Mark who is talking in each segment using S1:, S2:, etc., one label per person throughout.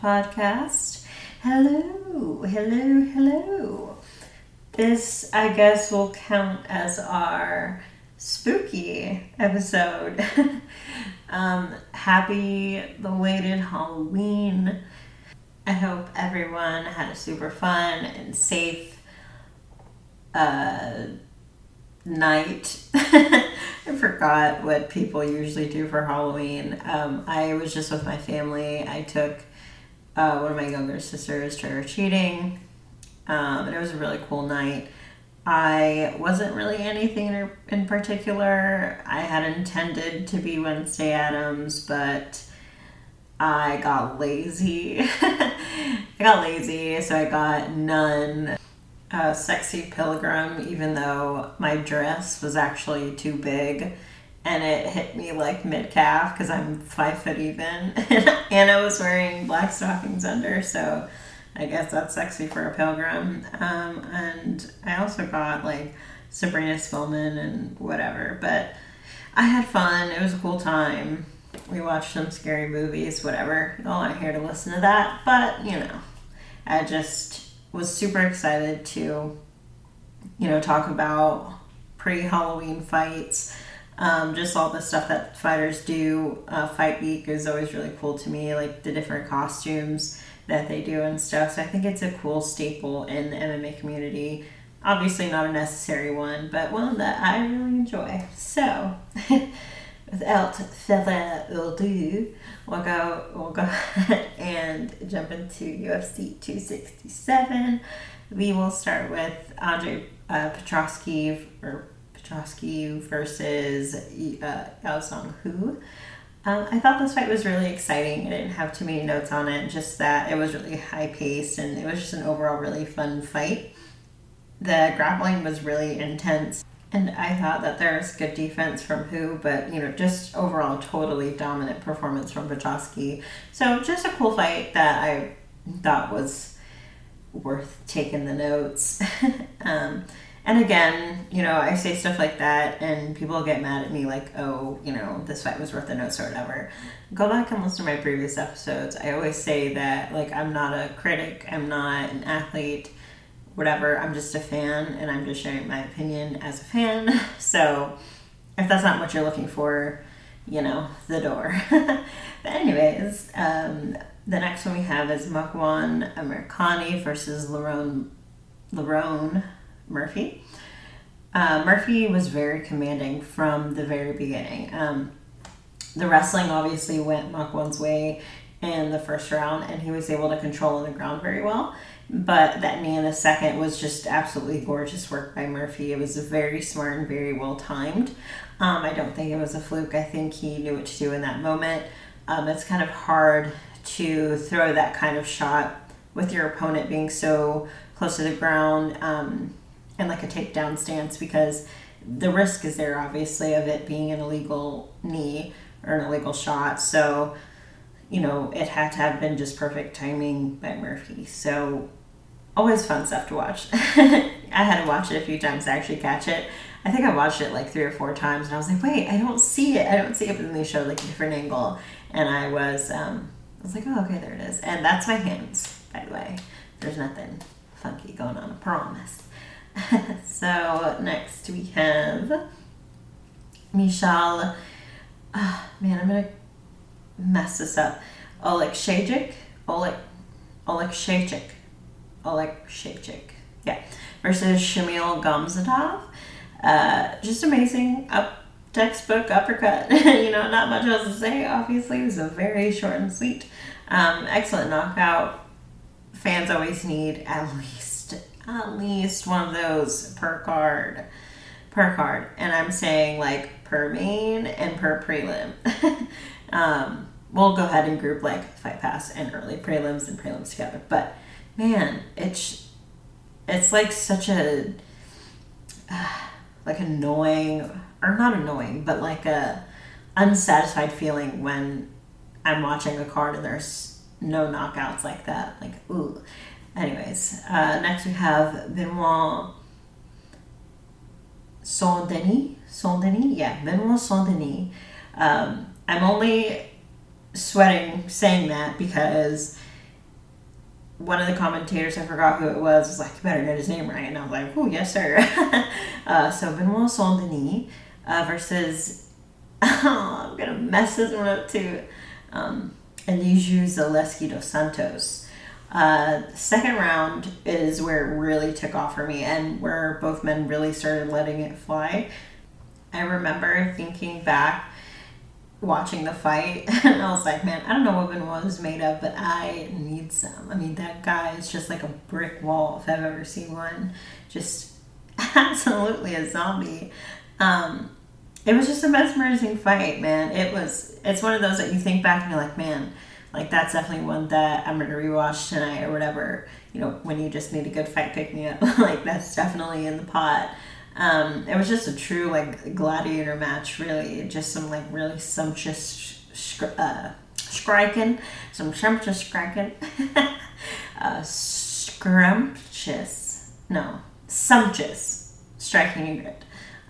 S1: Podcast. Hello, hello, hello. This, I guess, will count as our spooky episode. um, happy belated Halloween. I hope everyone had a super fun and safe uh, night. I forgot what people usually do for Halloween. Um, I was just with my family. I took uh, one of my younger sisters trick or treating, um, and it was a really cool night. I wasn't really anything in particular. I had intended to be Wednesday Addams, but I got lazy. I got lazy, so I got none sexy pilgrim, even though my dress was actually too big and it hit me like mid calf because I'm five foot even. and I was wearing black stockings under, so I guess that's sexy for a pilgrim. Um, and I also got like Sabrina Spellman and whatever, but I had fun. It was a cool time. We watched some scary movies, whatever. Y'all aren't here to listen to that, but you know, I just was super excited to, you know, talk about pre Halloween fights. Um, just all the stuff that fighters do. Uh, Fight Week is always really cool to me, like the different costumes that they do and stuff. So I think it's a cool staple in the MMA community. Obviously, not a necessary one, but one that I really enjoy. So, without further ado, we'll go we'll go and jump into UFC 267. We will start with Andre uh, Petroski or Petroski versus uh, Yaozong Hu. Um, I thought this fight was really exciting. I didn't have too many notes on it, just that it was really high paced and it was just an overall really fun fight. The grappling was really intense. And I thought that there was good defense from Hu, but you know, just overall totally dominant performance from Petroski. So just a cool fight that I thought was worth taking the notes. um, and again, you know, I say stuff like that, and people get mad at me, like, "Oh, you know, this fight was worth the notes or whatever." Go back and listen to my previous episodes. I always say that, like, I'm not a critic, I'm not an athlete whatever. I'm just a fan and I'm just sharing my opinion as a fan. So if that's not what you're looking for, you know, the door. but anyways, um, the next one we have is Makwan Amirkhani versus Lerone, Lerone Murphy. Uh, Murphy was very commanding from the very beginning. Um, the wrestling obviously went Makwan's way in the first round, and he was able to control on the ground very well. But that knee in the second was just absolutely gorgeous work by Murphy. It was very smart and very well timed. Um, I don't think it was a fluke. I think he knew what to do in that moment. Um, it's kind of hard to throw that kind of shot with your opponent being so close to the ground um, and like a takedown stance because the risk is there, obviously, of it being an illegal knee or an illegal shot. So, you know, it had to have been just perfect timing by Murphy. So always fun stuff to watch. I had to watch it a few times to actually catch it. I think I watched it like three or four times, and I was like, "Wait, I don't see it. I don't see it." But then they showed like a different angle, and I was, um, I was like, "Oh, okay, there it is." And that's my hands, by the way. There's nothing funky going on. I promise. so next we have Michal. Oh, man, I'm gonna mess this up. Oleg Shajik. Oleg Oleg Shajik. Oleg Shevchik. Yeah. Versus Shamil Gamzatov. Uh, just amazing. Up textbook uppercut. you know, not much else to say. Obviously, it was a very short and sweet. Um, excellent knockout. Fans always need at least at least one of those per card. Per card. And I'm saying like per main and per prelim. um, we'll go ahead and group like fight pass and early prelims and prelims together. But man, it's it's like such a like annoying or not annoying, but like a unsatisfied feeling when I'm watching a card and there's no knockouts like that. Like ooh. Anyways, uh, next we have Benoit Saint Denis. Saint Denis, yeah, Benoit Saint Denis. Um, I'm only sweating saying that because one of the commentators, I forgot who it was, was like, you better get his name right. And I was like, oh, yes, sir. uh, so Benoit Saint Denis uh, versus, oh, I'm going to mess this one up too, um, Eligio Zaleski dos Santos. Uh, second round is where it really took off for me and where both men really started letting it fly. I remember thinking back watching the fight and I was like, man, I don't know what Benoit was made of, but I need some. I mean, that guy is just like a brick wall if I've ever seen one. Just absolutely a zombie. Um, it was just a mesmerizing fight, man. It was, it's one of those that you think back and you're like, man, like that's definitely one that I'm gonna rewatch tonight or whatever. You know, when you just need a good fight pick me up, like that's definitely in the pot. Um, it was just a true like gladiator match, really. Just some like really sumptuous uh, striking, some sumptuous striking, uh, scrumptious, no, sumptuous striking good.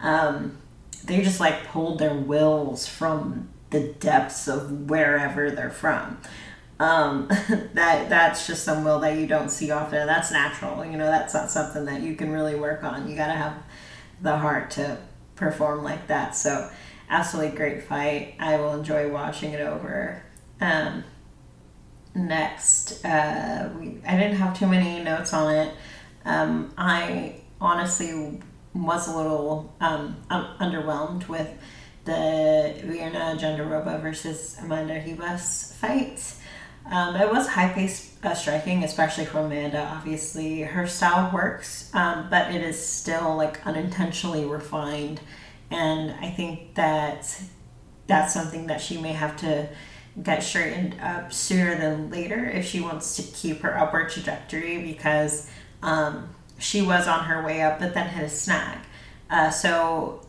S1: Um, they just like pulled their wills from the depths of wherever they're from. Um, that that's just some will that you don't see often. That's natural. You know, that's not something that you can really work on. You got to have the heart to perform like that. So, absolutely great fight. I will enjoy watching it over. Um, next, uh, we, I didn't have too many notes on it. Um, I honestly was a little um, underwhelmed with the Virna Jandiroba versus Amanda Ribas fight. Um, it was high paced uh, striking, especially for Amanda. Obviously, her style works, um, but it is still like unintentionally refined, and I think that that's something that she may have to get straightened up sooner than later if she wants to keep her upward trajectory because um, she was on her way up, but then hit a snag. Uh, so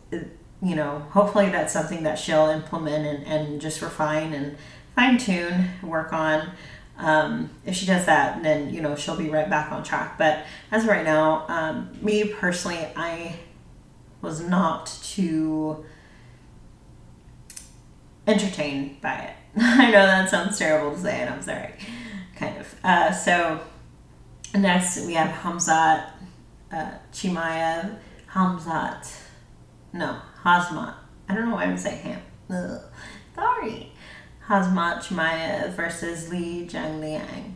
S1: you know, hopefully that's something that she'll implement and, and just refine and fine tune, work on. Um, if she does that, then you know she'll be right back on track. But as of right now, um, me personally, I was not too entertained by it. I know that sounds terrible to say, and I'm sorry, kind of. Uh, so next we have Hamzat uh, Chimaev, Hamzat, no Hazmat. I don't know why I'm saying him. Ugh. Sorry. Hazmat Chimaev versus Li Jingliang.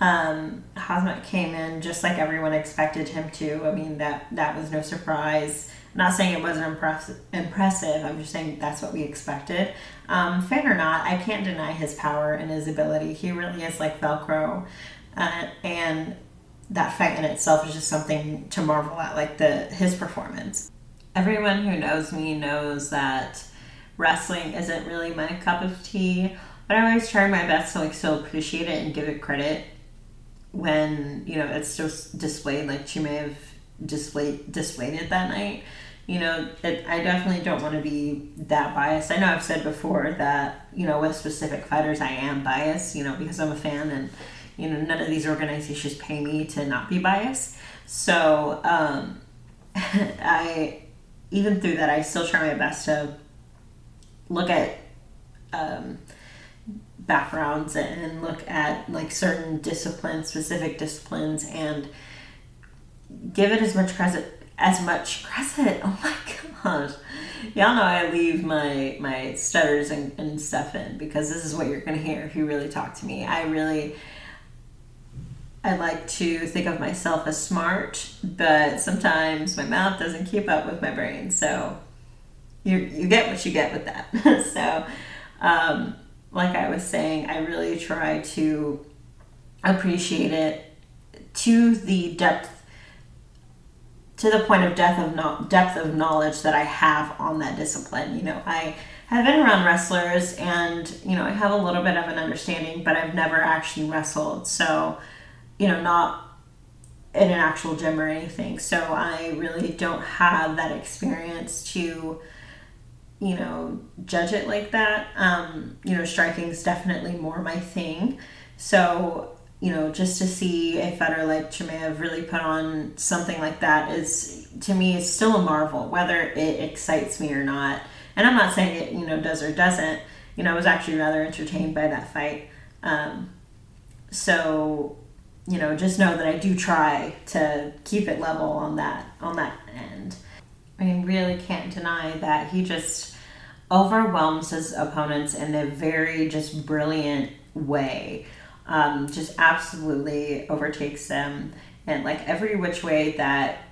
S1: Um, Hazmat came in just like everyone expected him to. I mean, that that was no surprise. Not saying it wasn't impressive. Impressive. I'm just saying that's what we expected. Um, fan or not, I can't deny his power and his ability. He really is like Velcro, uh, and that fight in itself is just something to marvel at. Like the his performance everyone who knows me knows that wrestling isn't really my cup of tea, but I always try my best to like still appreciate it and give it credit when you know it's just displayed like she may have displayed displayed it that night. You know, it, I definitely don't want to be that biased. I know I've said before that you know with specific fighters I am biased. You know because I'm a fan and you know none of these organizations pay me to not be biased. So um, I even through that, I still try my best to look at um, backgrounds and look at like certain disciplines, specific disciplines, and give it as much credit as much credit. Oh my gosh. Y'all know I leave my my stutters and, and stuff in because this is what you're gonna hear if you really talk to me. I really I like to think of myself as smart, but sometimes my mouth doesn't keep up with my brain. So you you get what you get with that. so, um, like I was saying, I really try to appreciate it to the depth to the point of depth of no, depth of knowledge that I have on that discipline. You know, I have been around wrestlers and you know I have a little bit of an understanding, but I've never actually wrestled. So you know, not in an actual gym or anything. So I really don't have that experience to, you know, judge it like that. Um, you know, striking is definitely more my thing. So, you know, just to see a fighter like Chimaev really put on something like that is, to me, is still a marvel, whether it excites me or not. And I'm not saying it, you know, does or doesn't. you know, I was actually rather entertained by that fight. Um, so, you know, just know that I do try to keep it level on that on that end. I mean, really can't deny that he just overwhelms his opponents in a very just brilliant way. Um, just absolutely overtakes them, and like every which way that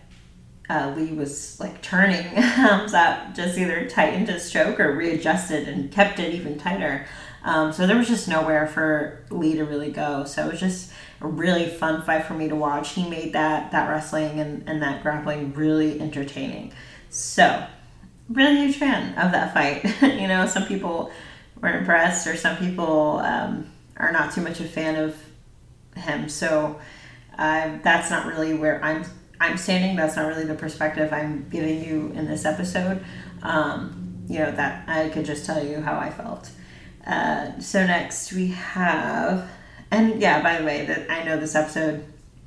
S1: uh, Li was like turning up, just either tightened his choke or readjusted and kept it even tighter. Um, so there was just nowhere for Li to really go. So it was just a really fun fight for me to watch. He made that that wrestling and, and that grappling really entertaining. So really huge fan of that fight. you know, some people were impressed, or some people um, are not too much a fan of him. So uh, that's not really where I'm I'm standing. That's not really the perspective I'm giving you in this episode. Um, you know, that I could just tell you how I felt. Uh, so next we have, and yeah, by the way, that I know this episode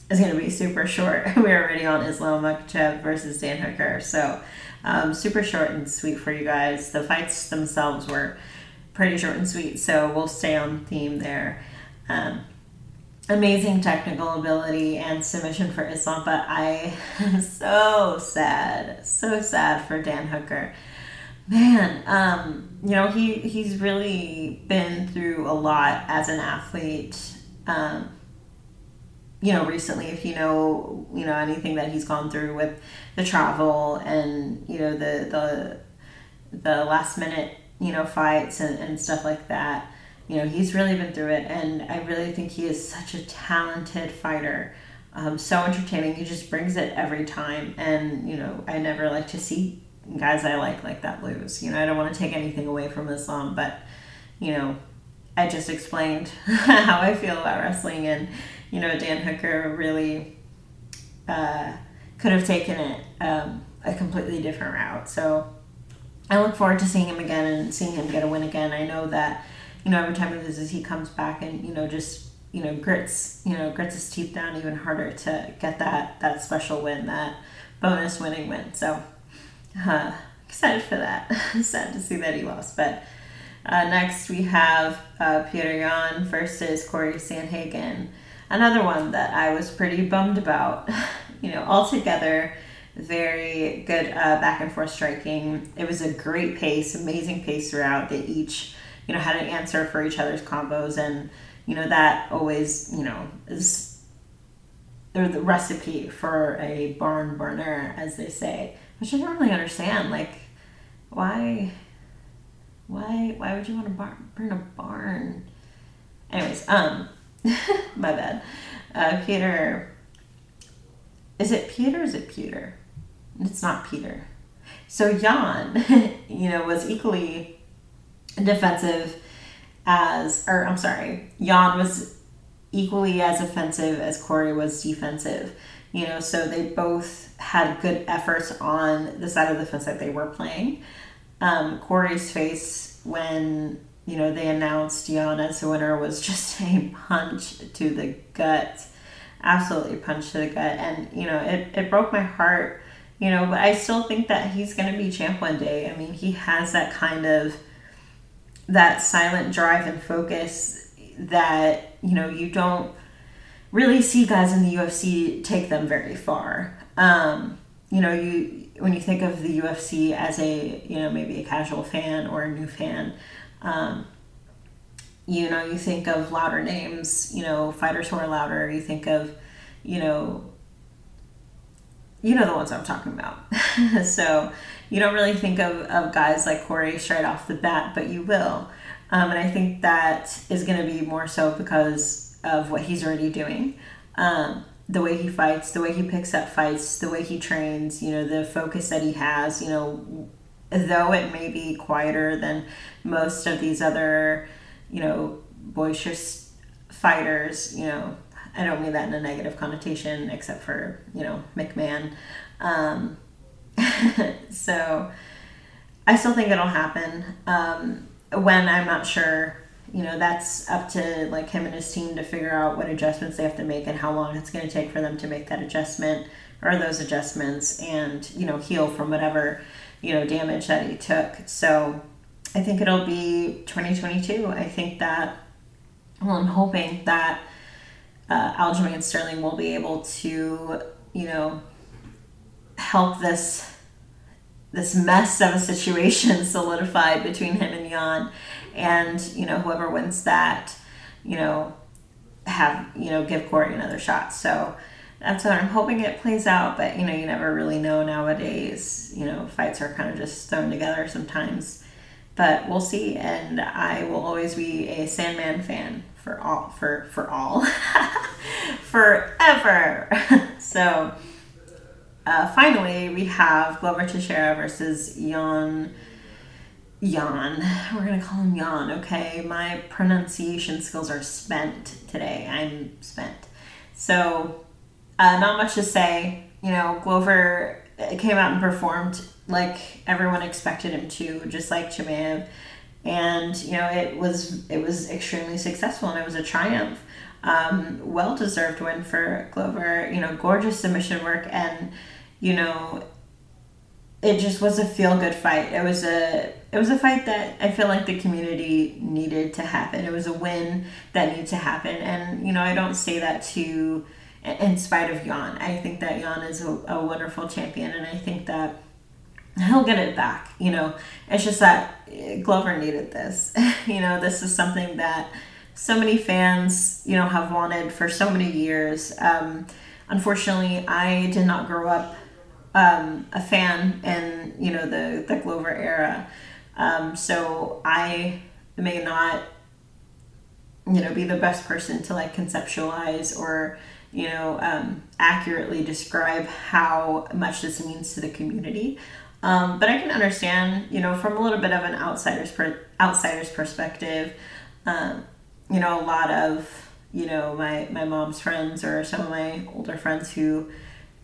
S1: is going to be super short. We're already on Islam Makhachev versus Dan Hooker, so um, super short and sweet for you guys. The fights themselves were pretty short and sweet, so we'll stay on theme there. Um, amazing technical ability and submission for Islam, but I am so sad, so sad for Dan Hooker. Man, um, you know, he, he's really been through a lot as an athlete. Um, you know, recently, if you know, you know, anything that he's gone through with the travel and, you know, the, the, the last minute, you know, fights and, and stuff like that you know, he's really been through it, and I really think he is such a talented fighter. Um, so entertaining. He just brings it every time, and you know, I never like to see guys I like like that lose. You know, I don't want to take anything away from Islam, but you know, I just explained how I feel about wrestling, and you know, Dan Hooker really uh, could have taken it um, a completely different route. So I look forward to seeing him again and seeing him get a win again. I know that you know, every time he loses, he comes back and, you know, just, you know, grits, you know, grits his teeth down even harder to get that, that special win, that bonus winning win. So, excited for that. Sad to see that he lost. But uh, next we have uh, Petr Yan versus Corey Sandhagen. Another one that I was pretty bummed about. you know, altogether, very good uh, back and forth striking. It was a great pace, amazing pace throughout. They each you know, had an answer for each other's combos. And, you know, that always, you know, is the recipe for a barn burner, as they say, which I don't really understand. Like, why, why, why would you want to bar- burn a barn? Anyways, um, my bad. Uh, Peter, is it Peter? Is it Peter? It's not Peter. So Yan, you know, was equally defensive as, or I'm sorry, Yan was equally as offensive as Corey was defensive. You know, so they both had good efforts on the side of the fence that they were playing. Um, Corey's face when you know they announced as the winner was just a punch to the gut, absolutely punch to the gut, and you know it, it broke my heart. You know, but I still think that he's going to be champ one day. I mean, he has that kind of that silent drive and focus that you know you don't really see guys in the UFC take them very far. Um, you know, you when you think of the UFC as a you know maybe a casual fan or a new fan, um, you know you think of louder names. You know, fighters who are louder. You think of you know you know the ones I'm talking about. so you don't really think of, of guys like Corey straight off the bat, but you will. Um, and I think that is going to be more so because of what he's already doing. Um, the way he fights, the way he picks up fights, the way he trains, you know, the focus that he has, you know, though it may be quieter than most of these other, you know, boisterous fighters, you know, I don't mean that in a negative connotation, except for, you know, McMahon. Um, so I still think it'll happen. Um, when I'm not sure, you know, that's up to like him and his team to figure out what adjustments they have to make and how long it's going to take for them to make that adjustment or those adjustments and, you know, heal from whatever, you know, damage that he took. So I think it'll be 2022. I think that, well, I'm hoping that uh, Aljamain Sterling will be able to, you know, help this this mess of a situation solidify between him and Yan, and you know whoever wins that, you know, have you know give Corey another shot. So that's what I'm hoping it plays out. But you know you never really know nowadays. You know fights are kind of just thrown together sometimes. But we'll see, and I will always be a Sandman fan for all for for all forever. so uh, finally, we have Glover Teixeira versus Jan. Jan. We're gonna call him Jan, okay? My pronunciation skills are spent today. I'm spent. So, uh, not much to say. You know, Glover came out and performed like everyone expected him to, just like Chimaev. And you know, it was it was extremely successful, and it was a triumph. Um, well deserved win for Glover. You know, gorgeous submission work, and you know, it just was a feel good fight. It was a it was a fight that I feel like the community needed to happen. It was a win that needed to happen, and you know, I don't say that to in spite of Jan. I think that Jan is a, a wonderful champion, and I think that he'll get it back. You know, it's just that Glover needed this. you know, this is something that so many fans, you know, have wanted for so many years. Um, unfortunately, I did not grow up um, a fan in you know the the Glover era, um, so I may not you know be the best person to like conceptualize or you know um, accurately describe how much this means to the community. Um, but I can understand, you know, from a little bit of an outsider's per- outsider's perspective, um, you know, a lot of you know my my mom's friends or some of my older friends who,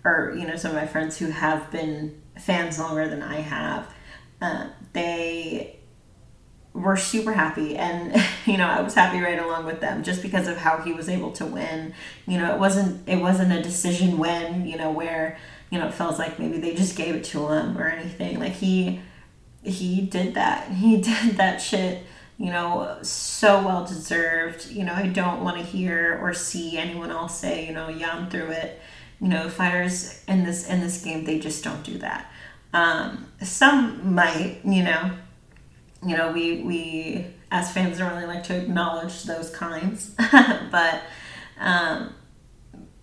S1: or you know, some of my friends who have been fans longer than I have, uh, they were super happy and you know i was happy right along with them just because of how he was able to win you know it wasn't it wasn't a decision win you know where you know, it feels like maybe they just gave it to him or anything. Like he he did that. He did that shit, you know, so well deserved. You know, I don't want to hear or see anyone else say, you know, Jan through it. You know, fighters in this in this game, they just don't do that. Um, some might, you know, you know, we we as fans don't really like to acknowledge those kinds, but um,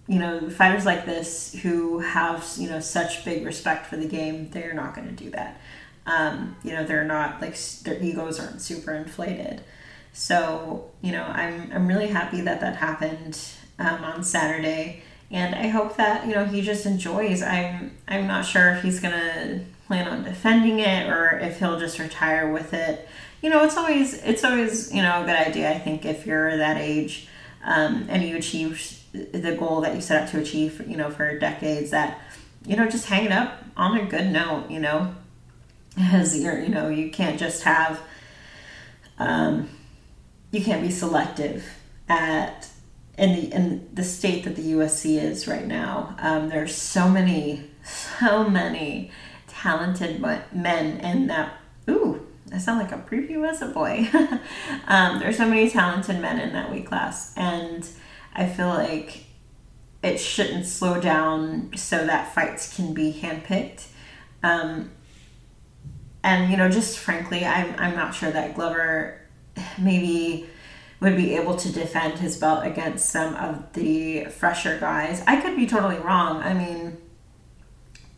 S1: you know, fighters like this who have, you know, such big respect for the game, they're not going to do that. Um, you know, they're not like their egos aren't super inflated. So, you know, I'm, I'm really happy that that happened um, on Saturday. And I hope that, you know, he just enjoys. I'm, I'm not sure if he's to plan on defending it or if he'll just retire with it. You know, it's always, it's always, you know, a good idea, I think, if you're that age um, and you achieve the goal that you set out to achieve, you know, for decades that, you know, just hang it up on a good note, you know, as you're, you know, you can't just have, um, you can't be selective at in the in the state that the UFC is right now. Um, there's so many, so many talented men in that. Ooh, I sound like a preview as a boy. um, there's so many talented men in that weight class, and I feel like it shouldn't slow down so that fights can be handpicked. Um, and you know, just frankly, I'm I'm not sure that Glover maybe would be able to defend his belt against some of the fresher guys. I could be totally wrong. I mean,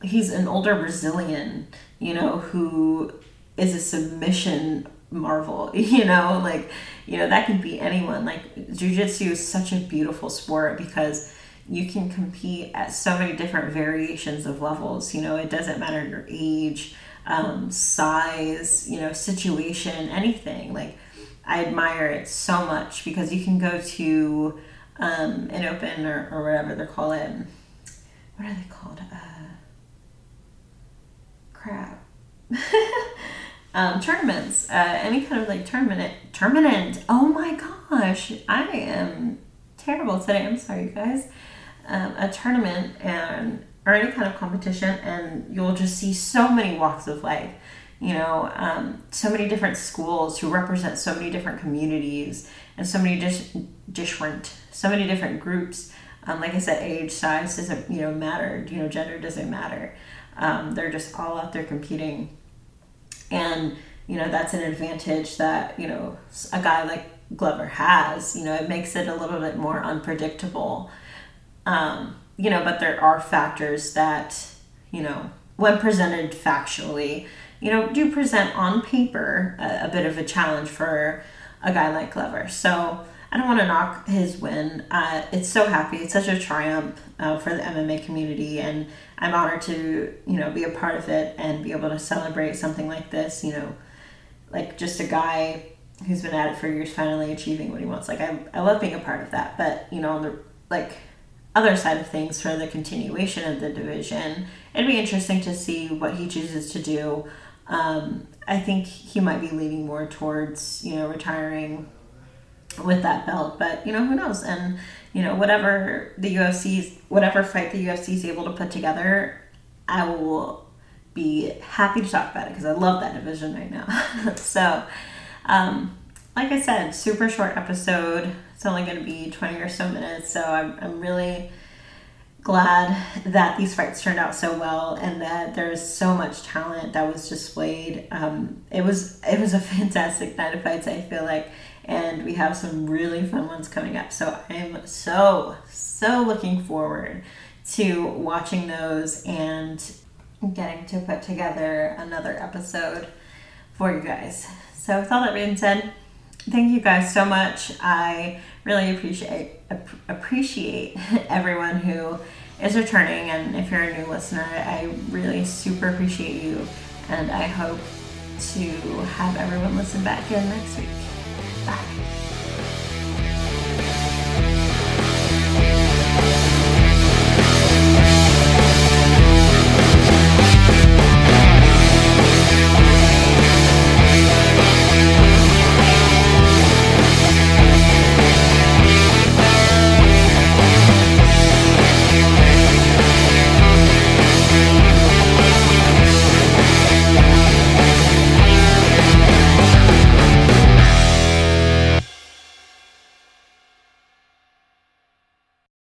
S1: he's an older Brazilian, you know, who is a submission marvel you know like you know that could be anyone like jiu-jitsu is such a beautiful sport because you can compete at so many different variations of levels you know it doesn't matter your age um, size you know situation anything like i admire it so much because you can go to um, an open or, or whatever they're called it what are they called uh, crap um, tournaments, uh, any kind of like tournament, tournament. Oh my gosh, I am terrible today. I'm sorry, guys. Um, a tournament and or any kind of competition, and you'll just see so many walks of life. You know, um, so many different schools who represent so many different communities and so many dis- different, so many different groups. Um, like I said, age, size doesn't, you know, matter. You know, gender doesn't matter. Um, they're just all out there competing, and you know that's an advantage that you know a guy like Glover has. You know, it makes it a little bit more unpredictable. Um, you know, but there are factors that you know when presented factually you know, do present on paper a, a bit of a challenge for a guy like Glover. So I don't want to knock his win. Uh, it's so happy. It's such a triumph uh, for the MMA community, and I'm honored to you know be a part of it and be able to celebrate something like this. You know, like just a guy who's been at it for years finally achieving what he wants. Like I, I love being a part of that. But you know, on the like other side of things for the continuation of the division, it'd be interesting to see what he chooses to do um, I think he might be leaning more towards, you know, retiring with that belt, but you know, who knows? And you know, whatever the UFC's, whatever fight the UFC is able to put together, I will be happy to talk about it because I love that division right now. so, um, like I said, super short episode. It's only going to be 20 or so minutes, so I'm, I'm really glad that these fights turned out so well and that there's so much talent that was displayed. Um, it was it was a fantastic night of fights. I feel like, and we have some really fun ones coming up. So I'm so so looking forward to watching those and getting to put together another episode for you guys. So with all that being said, thank you guys so much. I really appreciate appreciate everyone who is returning. And if you're a new listener, I really super appreciate you. And I hope to have everyone listen back in next week. Bye.